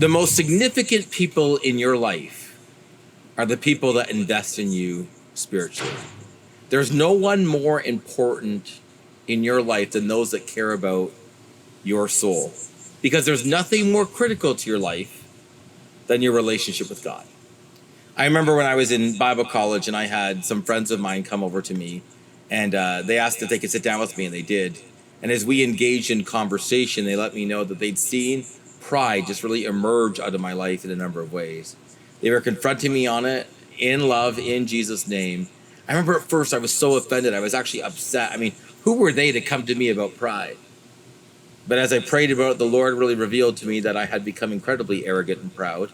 The most significant people in your life are the people that invest in you spiritually. There's no one more important in your life than those that care about your soul. Because there's nothing more critical to your life than your relationship with God. I remember when I was in Bible college and I had some friends of mine come over to me and uh, they asked if they could sit down with me and they did. And as we engaged in conversation, they let me know that they'd seen pride just really emerge out of my life in a number of ways. They were confronting me on it in love, in Jesus' name. I remember at first I was so offended. I was actually upset. I mean, who were they to come to me about pride? But as I prayed about it, the Lord really revealed to me that I had become incredibly arrogant and proud.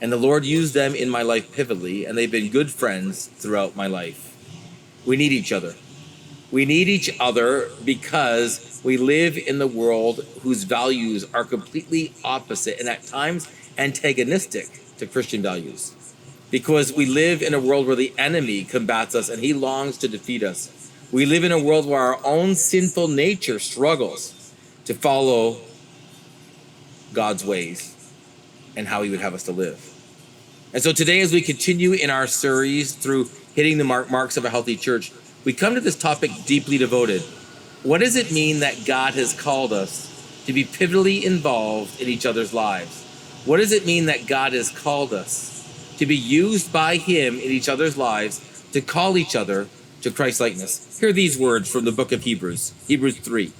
And the Lord used them in my life pivotally, and they've been good friends throughout my life. We need each other. We need each other because we live in the world whose values are completely opposite and at times antagonistic to Christian values. Because we live in a world where the enemy combats us and he longs to defeat us. We live in a world where our own sinful nature struggles to follow God's ways and how he would have us to live. And so today, as we continue in our series through hitting the mark marks of a healthy church, we come to this topic deeply devoted. What does it mean that God has called us to be pivotally involved in each other's lives? What does it mean that God has called us to be used by Him in each other's lives to call each other to Christ likeness? Hear these words from the book of Hebrews, Hebrews 3.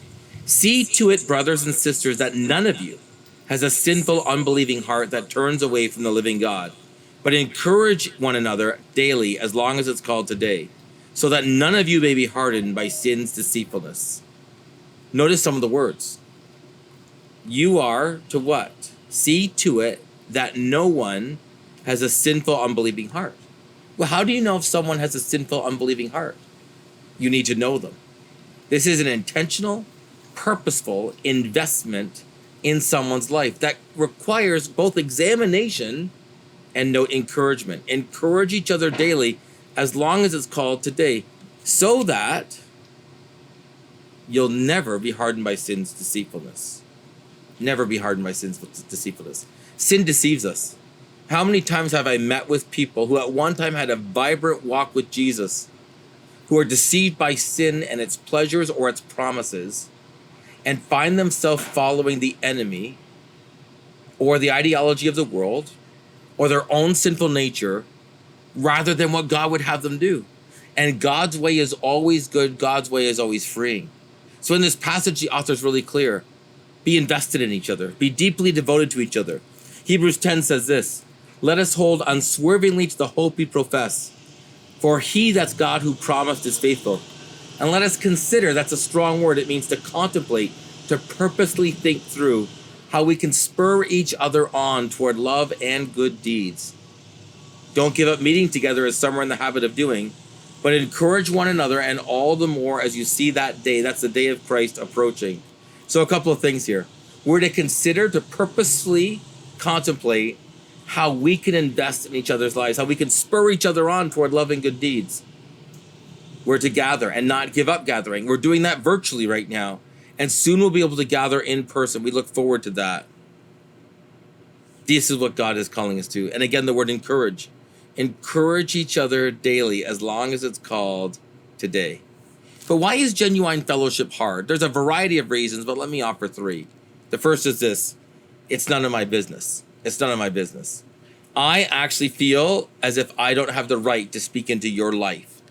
See to it, brothers and sisters, that none of you has a sinful, unbelieving heart that turns away from the living God, but encourage one another daily as long as it's called today so that none of you may be hardened by sin's deceitfulness. Notice some of the words. You are to what? See to it that no one has a sinful, unbelieving heart. Well, how do you know if someone has a sinful, unbelieving heart? You need to know them. This is an intentional, purposeful investment in someone's life that requires both examination and note encouragement. Encourage each other daily as long as it's called today, so that you'll never be hardened by sin's deceitfulness. Never be hardened by sin's deceitfulness. Sin deceives us. How many times have I met with people who at one time had a vibrant walk with Jesus, who are deceived by sin and its pleasures or its promises, and find themselves following the enemy or the ideology of the world or their own sinful nature rather than what God would have them do. And God's way is always good, God's way is always freeing. So in this passage, the author is really clear be invested in each other, be deeply devoted to each other. Hebrews 10 says this Let us hold unswervingly to the hope we profess, for he that's God who promised is faithful. And let us consider that's a strong word. It means to contemplate, to purposely think through how we can spur each other on toward love and good deeds. Don't give up meeting together as some are in the habit of doing, but encourage one another, and all the more as you see that day. That's the day of Christ approaching. So, a couple of things here. We're to consider, to purposefully contemplate how we can invest in each other's lives, how we can spur each other on toward loving good deeds. We're to gather and not give up gathering. We're doing that virtually right now. And soon we'll be able to gather in person. We look forward to that. This is what God is calling us to. And again, the word encourage encourage each other daily as long as it's called today. But why is genuine fellowship hard? There's a variety of reasons, but let me offer three. The first is this it's none of my business. It's none of my business. I actually feel as if I don't have the right to speak into your life,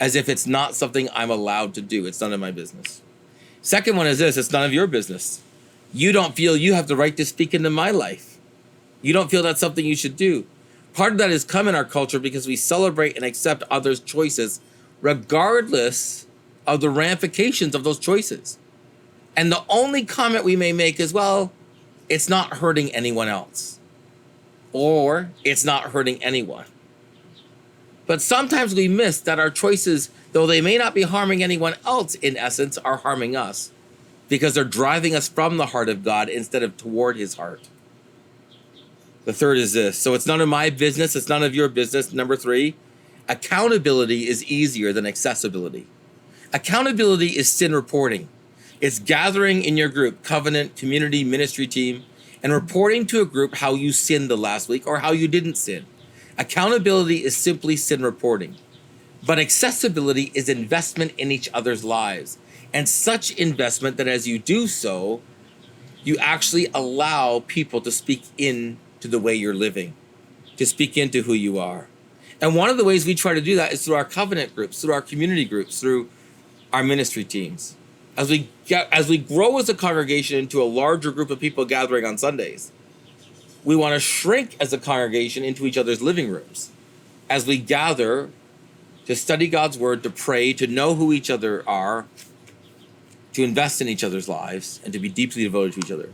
as if it's not something I'm allowed to do. It's none of my business. Second one is this it's none of your business. You don't feel you have the right to speak into my life. You don't feel that's something you should do. Part of that has come in our culture because we celebrate and accept others' choices, regardless of the ramifications of those choices. And the only comment we may make is, well, it's not hurting anyone else, or it's not hurting anyone. But sometimes we miss that our choices, though they may not be harming anyone else in essence, are harming us because they're driving us from the heart of God instead of toward his heart. The third is this. So it's none of my business, it's none of your business. Number three, accountability is easier than accessibility. Accountability is sin reporting. It's gathering in your group, covenant, community, ministry team, and reporting to a group how you sinned the last week or how you didn't sin. Accountability is simply sin reporting, but accessibility is investment in each other's lives. And such investment that as you do so, you actually allow people to speak in to the way you're living, to speak into who you are. And one of the ways we try to do that is through our covenant groups, through our community groups, through our ministry teams. As we get, as we grow as a congregation into a larger group of people gathering on Sundays, we want to shrink as a congregation into each other's living rooms. As we gather to study God's word, to pray, to know who each other are, to invest in each other's lives, and to be deeply devoted to each other.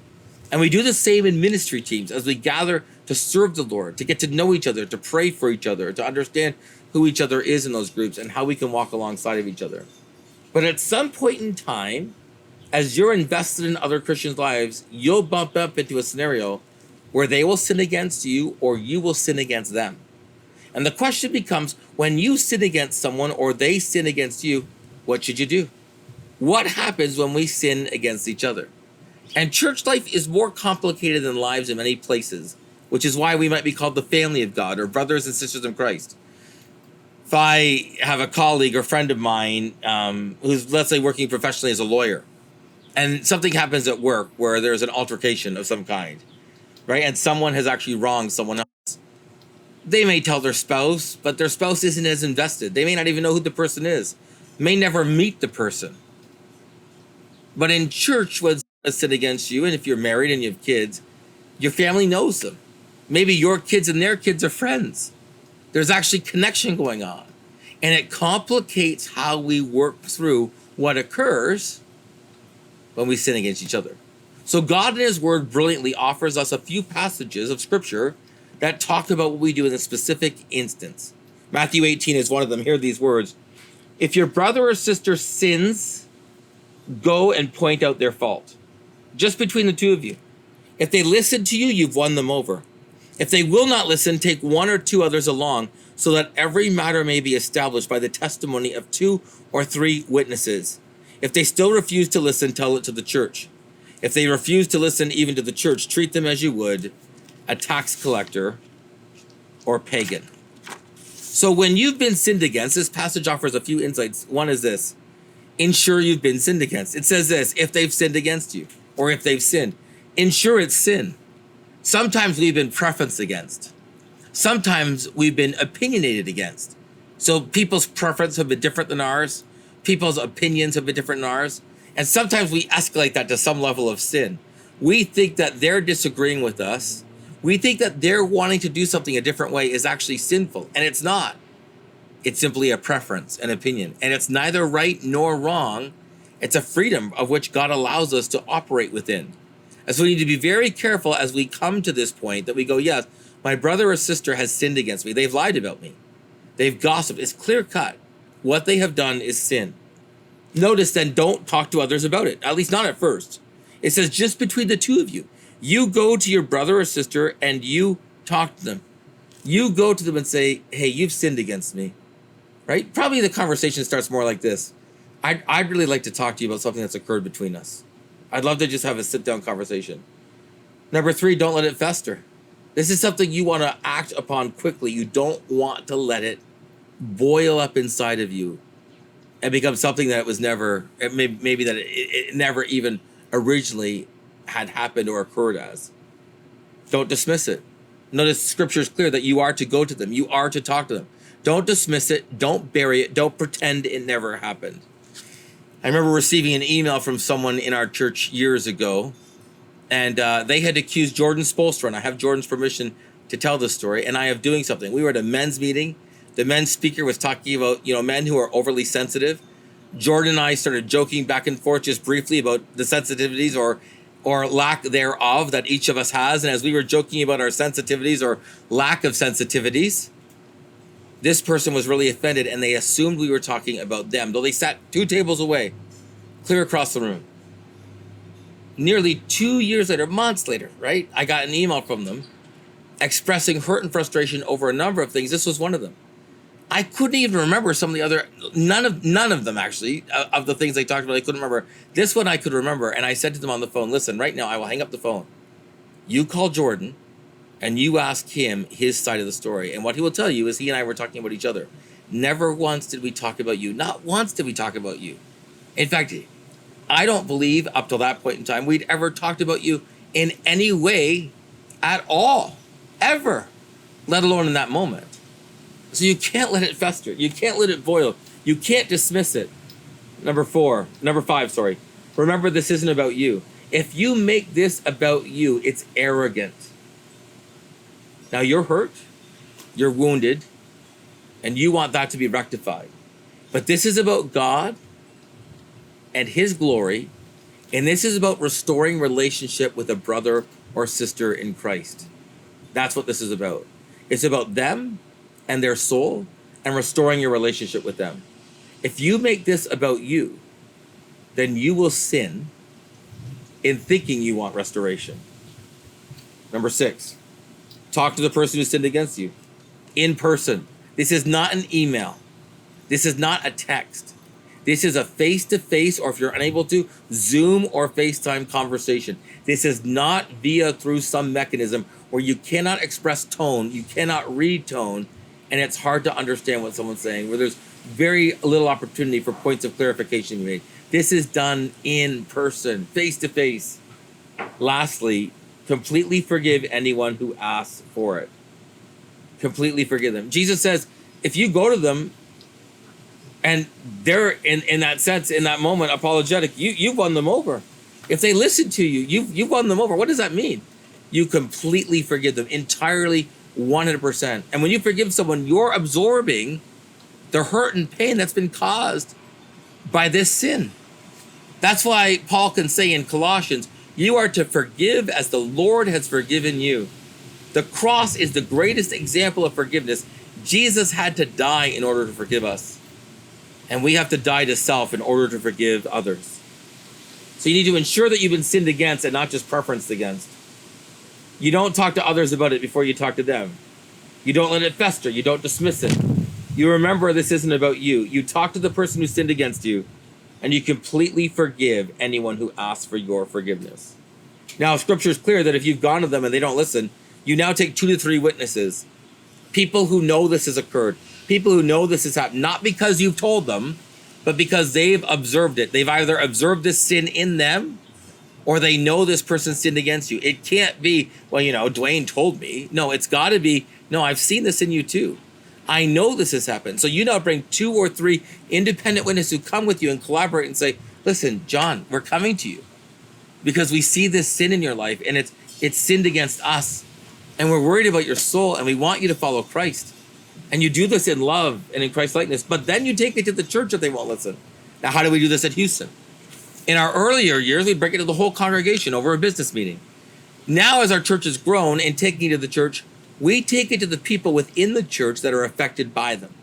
And we do the same in ministry teams as we gather to serve the Lord, to get to know each other, to pray for each other, to understand who each other is in those groups and how we can walk alongside of each other. But at some point in time, as you're invested in other Christians' lives, you'll bump up into a scenario where they will sin against you or you will sin against them. And the question becomes when you sin against someone or they sin against you, what should you do? What happens when we sin against each other? And church life is more complicated than lives in many places, which is why we might be called the family of God or brothers and sisters in Christ. If I have a colleague or friend of mine um, who's, let's say, working professionally as a lawyer, and something happens at work where there's an altercation of some kind, right? And someone has actually wronged someone else. They may tell their spouse, but their spouse isn't as invested. They may not even know who the person is, may never meet the person. But in church, when sin against you, and if you're married and you have kids, your family knows them. Maybe your kids and their kids are friends. There's actually connection going on. And it complicates how we work through what occurs when we sin against each other. So God in his word brilliantly offers us a few passages of scripture that talk about what we do in a specific instance. Matthew 18 is one of them. Hear these words. If your brother or sister sins, go and point out their fault just between the two of you. If they listen to you, you've won them over. If they will not listen, take one or two others along, so that every matter may be established by the testimony of two or three witnesses. If they still refuse to listen, tell it to the church. If they refuse to listen even to the church, treat them as you would a tax collector or pagan. So when you've been sinned against, this passage offers a few insights. One is this ensure you've been sinned against. It says this if they've sinned against you or if they've sinned. Ensure it's sin. Sometimes we've been preference against. Sometimes we've been opinionated against. So people's preference have been different than ours. People's opinions have been different than ours. And sometimes we escalate that to some level of sin. We think that they're disagreeing with us. We think that they're wanting to do something a different way is actually sinful, and it's not. It's simply a preference, an opinion, and it's neither right nor wrong. It's a freedom of which God allows us to operate within. And so we need to be very careful as we come to this point that we go, yes, my brother or sister has sinned against me. They've lied about me. They've gossiped. It's clear cut. What they have done is sin. Notice then, don't talk to others about it, at least not at first. It says just between the two of you. You go to your brother or sister and you talk to them. You go to them and say, hey, you've sinned against me. Right? Probably the conversation starts more like this I'd, I'd really like to talk to you about something that's occurred between us. I'd love to just have a sit down conversation. Number three, don't let it fester. This is something you want to act upon quickly. You don't want to let it boil up inside of you and become something that it was never, it may, maybe that it, it never even originally had happened or occurred as. Don't dismiss it. Notice scripture is clear that you are to go to them, you are to talk to them. Don't dismiss it, don't bury it, don't pretend it never happened. I remember receiving an email from someone in our church years ago, and uh, they had accused Jordan Spolstra, and I have Jordan's permission to tell this story, and I have doing something. We were at a men's meeting. The men's speaker was talking about, you know, men who are overly sensitive. Jordan and I started joking back and forth just briefly about the sensitivities or or lack thereof that each of us has. And as we were joking about our sensitivities or lack of sensitivities, this person was really offended and they assumed we were talking about them, though they sat two tables away, clear across the room. Nearly two years later, months later, right? I got an email from them expressing hurt and frustration over a number of things. This was one of them. I couldn't even remember some of the other none of none of them actually of the things they talked about. I couldn't remember. This one I could remember, and I said to them on the phone, "Listen, right now I will hang up the phone. You call Jordan and you ask him his side of the story. And what he will tell you is he and I were talking about each other. Never once did we talk about you. Not once did we talk about you. In fact, I don't believe up till that point in time we'd ever talked about you in any way at all, ever, let alone in that moment. So you can't let it fester. You can't let it boil. You can't dismiss it. Number four, number five, sorry. Remember, this isn't about you. If you make this about you, it's arrogant. Now you're hurt, you're wounded, and you want that to be rectified. But this is about God and His glory, and this is about restoring relationship with a brother or sister in Christ. That's what this is about. It's about them and their soul and restoring your relationship with them. If you make this about you, then you will sin in thinking you want restoration. Number six, talk to the person who sinned against you in person. This is not an email. This is not a text. This is a face to face, or if you're unable to, Zoom or FaceTime conversation. This is not via through some mechanism where you cannot express tone, you cannot read tone, and it's hard to understand what someone's saying, where there's very little opportunity for points of clarification made. This is done in person, face to face. Lastly, completely forgive anyone who asks for it. Completely forgive them. Jesus says, if you go to them and they're in, in that sense, in that moment, apologetic, you, you've won them over. If they listen to you, you've, you've won them over. What does that mean? You completely forgive them entirely 100%. And when you forgive someone, you're absorbing the hurt and pain that's been caused by this sin. That's why Paul can say in Colossians, you are to forgive as the Lord has forgiven you. The cross is the greatest example of forgiveness. Jesus had to die in order to forgive us. And we have to die to self in order to forgive others. So you need to ensure that you've been sinned against and not just preferenced against. You don't talk to others about it before you talk to them. You don't let it fester. You don't dismiss it. You remember this isn't about you. You talk to the person who sinned against you, and you completely forgive anyone who asks for your forgiveness. Now, scripture is clear that if you've gone to them and they don't listen, you now take two to three witnesses, people who know this has occurred, people who know this has happened, not because you've told them, but because they've observed it. They've either observed this sin in them or they know this person sinned against you. It can't be, well, you know, Dwayne told me. No, it's got to be, no, I've seen this in you too. I know this has happened. So you now bring two or three independent witnesses who come with you and collaborate and say, listen, John, we're coming to you because we see this sin in your life and it's it's sinned against us. And we're worried about your soul and we want you to follow Christ. And you do this in love and in Christ likeness, but then you take it to the church if they won't listen. Now, how do we do this at Houston? In our earlier years, we break it to the whole congregation over a business meeting. Now, as our church has grown and taking it to the church, we take it to the people within the church that are affected by them.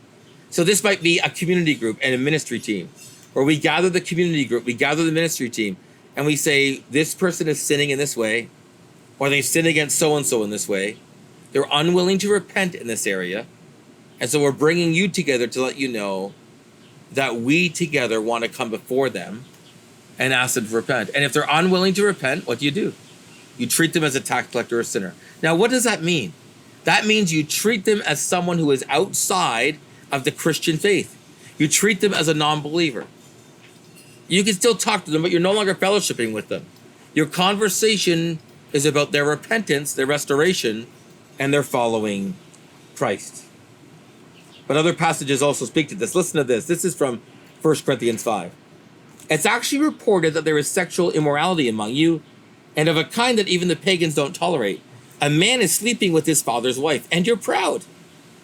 So this might be a community group and a ministry team, where we gather the community group, we gather the ministry team, and we say, this person is sinning in this way, or they sin against so and so in this way. They're unwilling to repent in this area. And so we're bringing you together to let you know that we together want to come before them and ask them to repent. And if they're unwilling to repent, what do you do? You treat them as a tax collector or sinner. Now, what does that mean? That means you treat them as someone who is outside of the Christian faith. You treat them as a non believer. You can still talk to them, but you're no longer fellowshipping with them. Your conversation is about their repentance, their restoration, and their following Christ. But other passages also speak to this. Listen to this. This is from 1 Corinthians 5. It's actually reported that there is sexual immorality among you, and of a kind that even the pagans don't tolerate. A man is sleeping with his father's wife, and you're proud.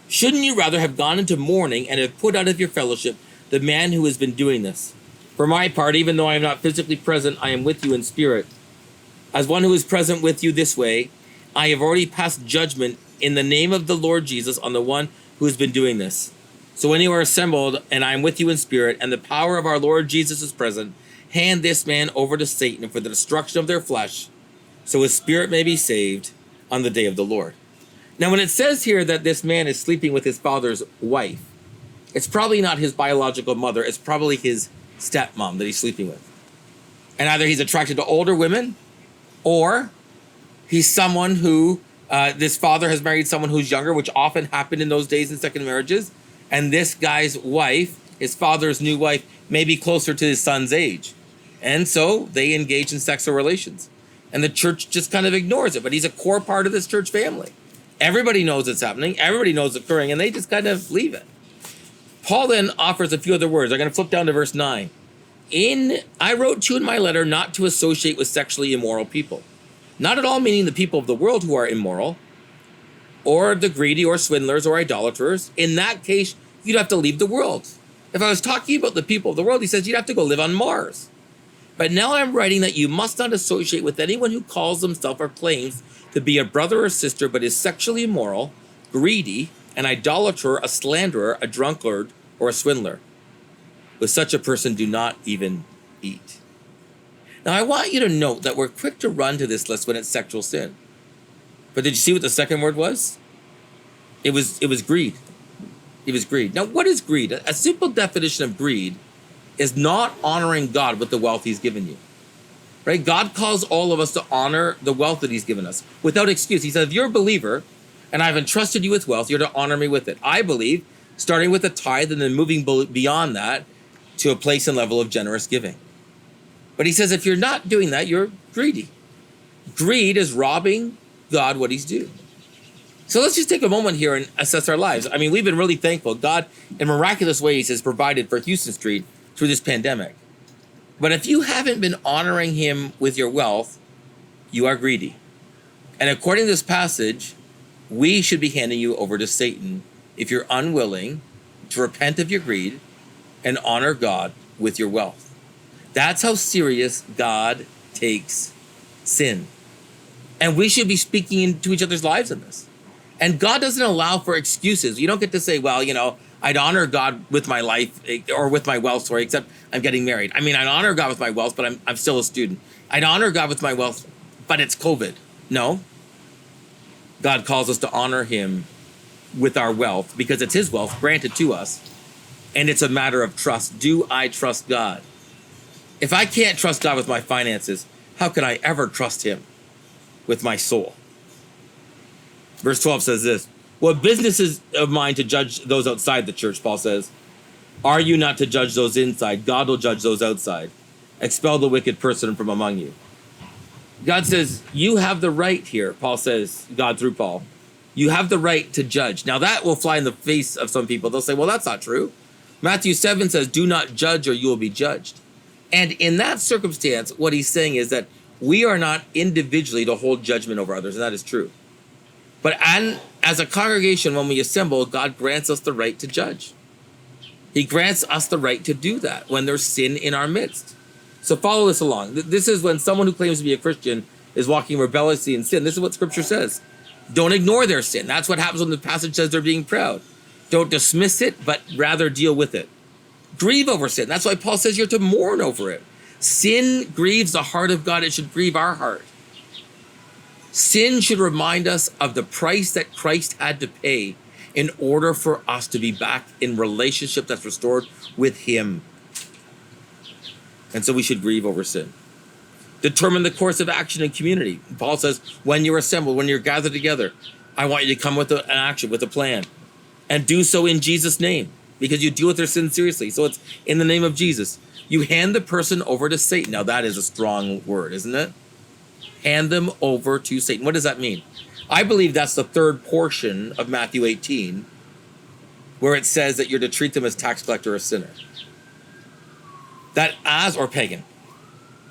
Shouldn't you rather have gone into mourning and have put out of your fellowship the man who has been doing this? For my part, even though I am not physically present, I am with you in spirit. As one who is present with you this way, I have already passed judgment in the name of the Lord Jesus on the one who has been doing this. So when you are assembled, and I am with you in spirit, and the power of our Lord Jesus is present, hand this man over to Satan for the destruction of their flesh, so his spirit may be saved on the day of the Lord. Now, when it says here that this man is sleeping with his father's wife, it's probably not his biological mother, it's probably his stepmom that he's sleeping with. And either he's attracted to older women or He's someone who uh, this father has married someone who's younger, which often happened in those days in second marriages. And this guy's wife, his father's new wife, may be closer to his son's age. And so they engage in sexual relations. And the church just kind of ignores it, but he's a core part of this church family. Everybody knows it's happening, everybody knows it's occurring, and they just kind of leave it. Paul then offers a few other words. I'm going to flip down to verse 9. In I wrote to in my letter not to associate with sexually immoral people. Not at all meaning the people of the world who are immoral, or the greedy, or swindlers, or idolaters. In that case, you'd have to leave the world. If I was talking about the people of the world, he says you'd have to go live on Mars. But now I'm writing that you must not associate with anyone who calls himself or claims to be a brother or sister but is sexually immoral, greedy, an idolater, a slanderer, a drunkard, or a swindler. With such a person, do not even eat. Now, I want you to note that we're quick to run to this list when it's sexual sin. But did you see what the second word was? It was it was greed. It was greed. Now, what is greed? A simple definition of greed is not honoring God with the wealth He's given you. Right? God calls all of us to honor the wealth that He's given us without excuse. He says, if you're a believer and I've entrusted you with wealth, you're to honor me with it. I believe, starting with a tithe and then moving beyond that to a place and level of generous giving. But He says, if you're not doing that, you're greedy. Greed is robbing God what He's due. So let's just take a moment here and assess our lives. I mean, we've been really thankful. God, in miraculous ways, has provided for Houston Street through this pandemic. But if you haven't been honoring him with your wealth, you are greedy. And according to this passage, we should be handing you over to Satan if you're unwilling to repent of your greed and honor God with your wealth. That's how serious God takes sin. And we should be speaking into each other's lives in this. And God doesn't allow for excuses. You don't get to say, well, you know, I'd honor God with my life eh, or with my wealth, sorry, except I'm getting married. I mean, I'd honor God with my wealth, but I'm, I'm still a student. I'd honor God with my wealth, but it's COVID. No. God calls us to honor Him with our wealth because it's His wealth granted to us. And it's a matter of trust. Do I trust God? If I can't trust God with my finances, how can I ever trust Him with my soul? Verse 12 says this What business is of mine to judge those outside the church, Paul says. Are you not to judge those inside? God will judge those outside. Expel the wicked person from among you. God says, You have the right here, Paul says, God through Paul. You have the right to judge. Now, that will fly in the face of some people. They'll say, Well, that's not true. Matthew 7 says, Do not judge or you will be judged. And in that circumstance, what he's saying is that we are not individually to hold judgment over others, and that is true. But and as a congregation, when we assemble, God grants us the right to judge. He grants us the right to do that when there's sin in our midst. So follow this along. This is when someone who claims to be a Christian is walking rebelliously in sin. This is what scripture says. Don't ignore their sin. That's what happens when the passage says they're being proud. Don't dismiss it, but rather deal with it. Grieve over sin. That's why Paul says you're to mourn over it. Sin grieves the heart of God, it should grieve our heart. Sin should remind us of the price that Christ had to pay in order for us to be back in relationship that's restored with Him. And so we should grieve over sin. Determine the course of action in community. Paul says, when you're assembled, when you're gathered together, I want you to come with an action, with a plan, and do so in Jesus' name because you deal with their sin seriously. So it's in the name of Jesus. You hand the person over to Satan. Now, that is a strong word, isn't it? Hand them over to Satan. What does that mean? I believe that's the third portion of Matthew 18, where it says that you're to treat them as tax collector or sinner. That as or pagan.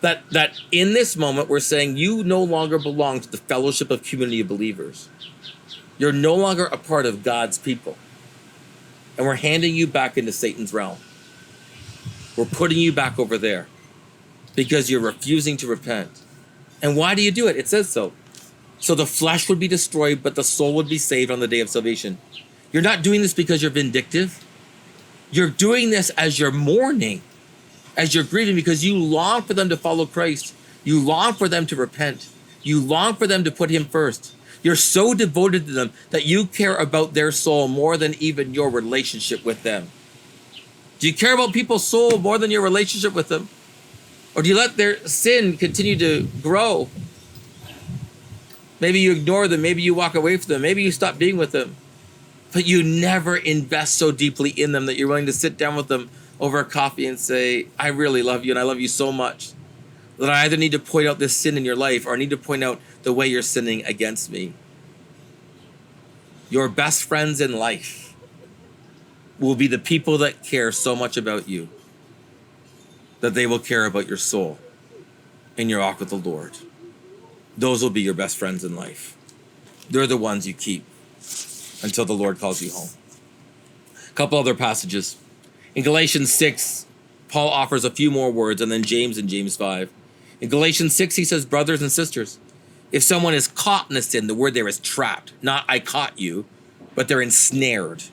That that in this moment we're saying you no longer belong to the fellowship of community of believers. You're no longer a part of God's people. And we're handing you back into Satan's realm. We're putting you back over there because you're refusing to repent. And why do you do it? It says so. So the flesh would be destroyed, but the soul would be saved on the day of salvation. You're not doing this because you're vindictive. You're doing this as you're mourning, as you're grieving, because you long for them to follow Christ. You long for them to repent. You long for them to put Him first. You're so devoted to them that you care about their soul more than even your relationship with them. Do you care about people's soul more than your relationship with them? Or do you let their sin continue to grow Maybe you ignore them. Maybe you walk away from them. Maybe you stop being with them. But you never invest so deeply in them that you're willing to sit down with them over a coffee and say, I really love you and I love you so much that I either need to point out this sin in your life or I need to point out the way you're sinning against me. Your best friends in life will be the people that care so much about you that they will care about your soul and your walk with the Lord. Those will be your best friends in life. They're the ones you keep until the Lord calls you home. A couple other passages. In Galatians 6, Paul offers a few more words, and then James in James 5. In Galatians 6, he says, Brothers and sisters, if someone is caught in a sin, the word there is trapped, not I caught you, but they're ensnared.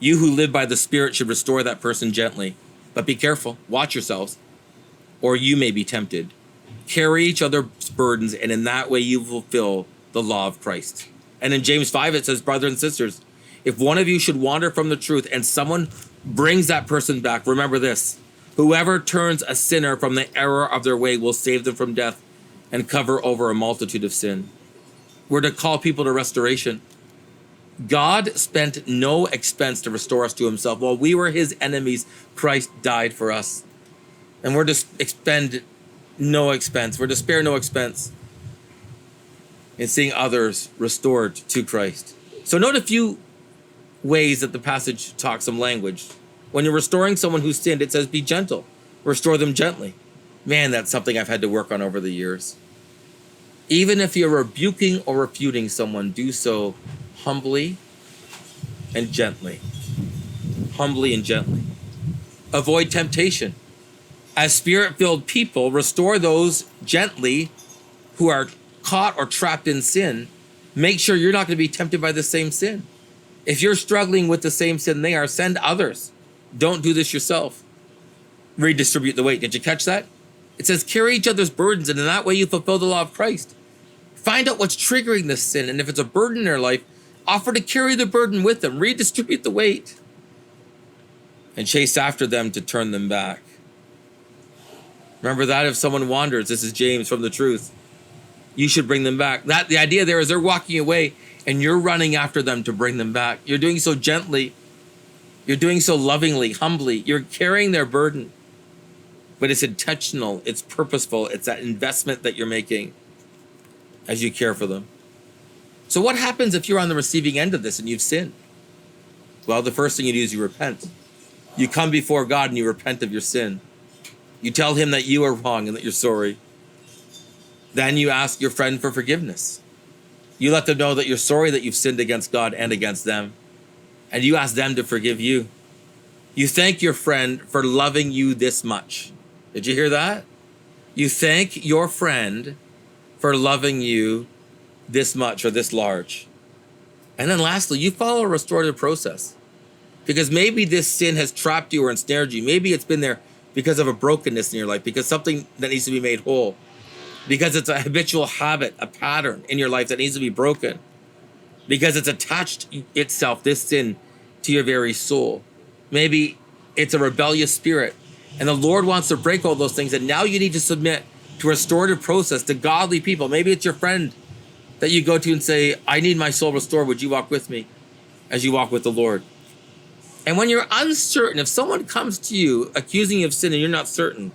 You who live by the Spirit should restore that person gently. But be careful, watch yourselves, or you may be tempted. Carry each other's burdens, and in that way you fulfill the law of Christ. And in James 5, it says, Brothers and sisters, if one of you should wander from the truth and someone brings that person back, remember this whoever turns a sinner from the error of their way will save them from death and cover over a multitude of sin. We're to call people to restoration. God spent no expense to restore us to himself. While we were his enemies, Christ died for us. And we're to expend no expense, we're to spare no expense in seeing others restored to Christ. So, note a few ways that the passage talks some language. When you're restoring someone who sinned, it says, be gentle, restore them gently. Man, that's something I've had to work on over the years. Even if you're rebuking or refuting someone, do so humbly and gently. Humbly and gently. Avoid temptation. As spirit filled people, restore those gently who are caught or trapped in sin. Make sure you're not going to be tempted by the same sin. If you're struggling with the same sin they are, send others. Don't do this yourself. Redistribute the weight. Did you catch that? It says, carry each other's burdens, and in that way you fulfill the law of Christ. Find out what's triggering this sin, and if it's a burden in their life, offer to carry the burden with them, redistribute the weight, and chase after them to turn them back. Remember that if someone wanders, this is James from the truth. You should bring them back. That the idea there is they're walking away and you're running after them to bring them back. You're doing so gently. You're doing so lovingly, humbly. You're carrying their burden. But it's intentional, it's purposeful, it's that investment that you're making as you care for them. So, what happens if you're on the receiving end of this and you've sinned? Well, the first thing you do is you repent. You come before God and you repent of your sin. You tell Him that you are wrong and that you're sorry. Then you ask your friend for forgiveness. You let them know that you're sorry that you've sinned against God and against them. And you ask them to forgive you. You thank your friend for loving you this much. Did you hear that? You thank your friend for loving you this much or this large. And then lastly, you follow a restorative process. Because maybe this sin has trapped you or ensnared you. Maybe it's been there because of a brokenness in your life, because something that needs to be made whole because it's a habitual habit, a pattern in your life that needs to be broken, because it's attached itself, this sin, to your very soul. Maybe it's a rebellious spirit, and the Lord wants to break all those things, and now you need to submit to a restorative process to godly people. Maybe it's your friend that you go to and say, I need my soul restored. Would you walk with me as you walk with the Lord? And when you're uncertain, if someone comes to you accusing you of sin and you're not certain,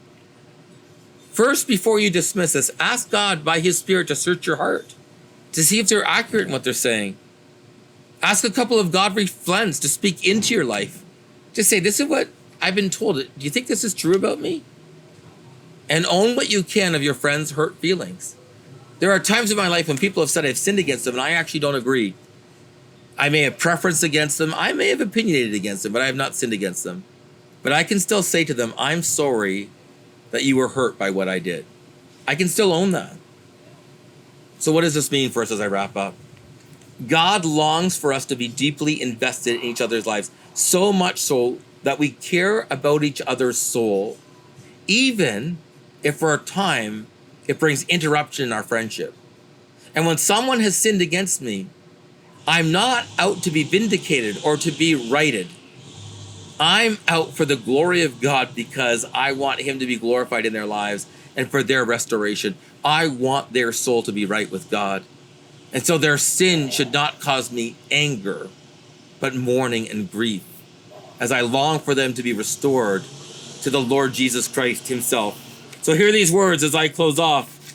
First, before you dismiss this, ask God by His Spirit to search your heart to see if they're accurate in what they're saying. Ask a couple of godly friends to speak into your life. Just say, This is what I've been told. Do you think this is true about me? And own what you can of your friends' hurt feelings. There are times in my life when people have said I've sinned against them, and I actually don't agree. I may have preference against them, I may have opinionated against them, but I have not sinned against them. But I can still say to them, I'm sorry that you were hurt by what I did. I can still own that. So, what does this mean for us as I wrap up? God longs for us to be deeply invested in each other's lives, so much so that we care about each other's soul, even if for a time it brings interruption in our friendship. And when someone has sinned against me, I'm not out to be vindicated or to be righted. I'm out for the glory of God because I want Him to be glorified in their lives and for their restoration. I want their soul to be right with God. And so their sin should not cause me anger, but mourning and grief as I long for them to be restored to the Lord Jesus Christ Himself. So hear these words as I close off.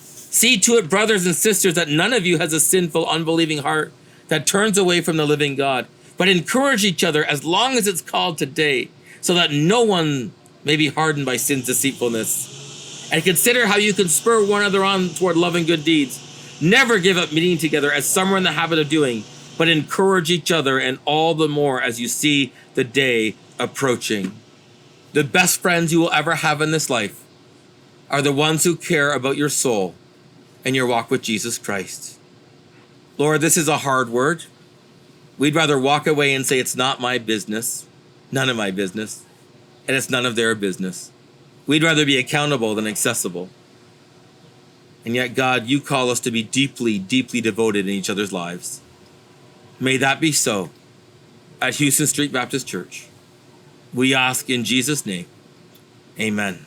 See to it, brothers and sisters, that none of you has a sinful, unbelieving heart that turns away from the living God, but encourage each other as long as it's called today, so that no one may be hardened by sin's deceitfulness. And consider how you can spur one another on toward love and good deeds. Never give up meeting together as some are in the habit of doing, but encourage each other, and all the more as you see the day approaching. The best friends you will ever have in this life are the ones who care about your soul and your walk with Jesus Christ. Lord, this is a hard word. We'd rather walk away and say, It's not my business, none of my business, and it's none of their business. We'd rather be accountable than accessible. And yet, God, you call us to be deeply, deeply devoted in each other's lives. May that be so at Houston Street Baptist Church. We ask in Jesus' name, amen.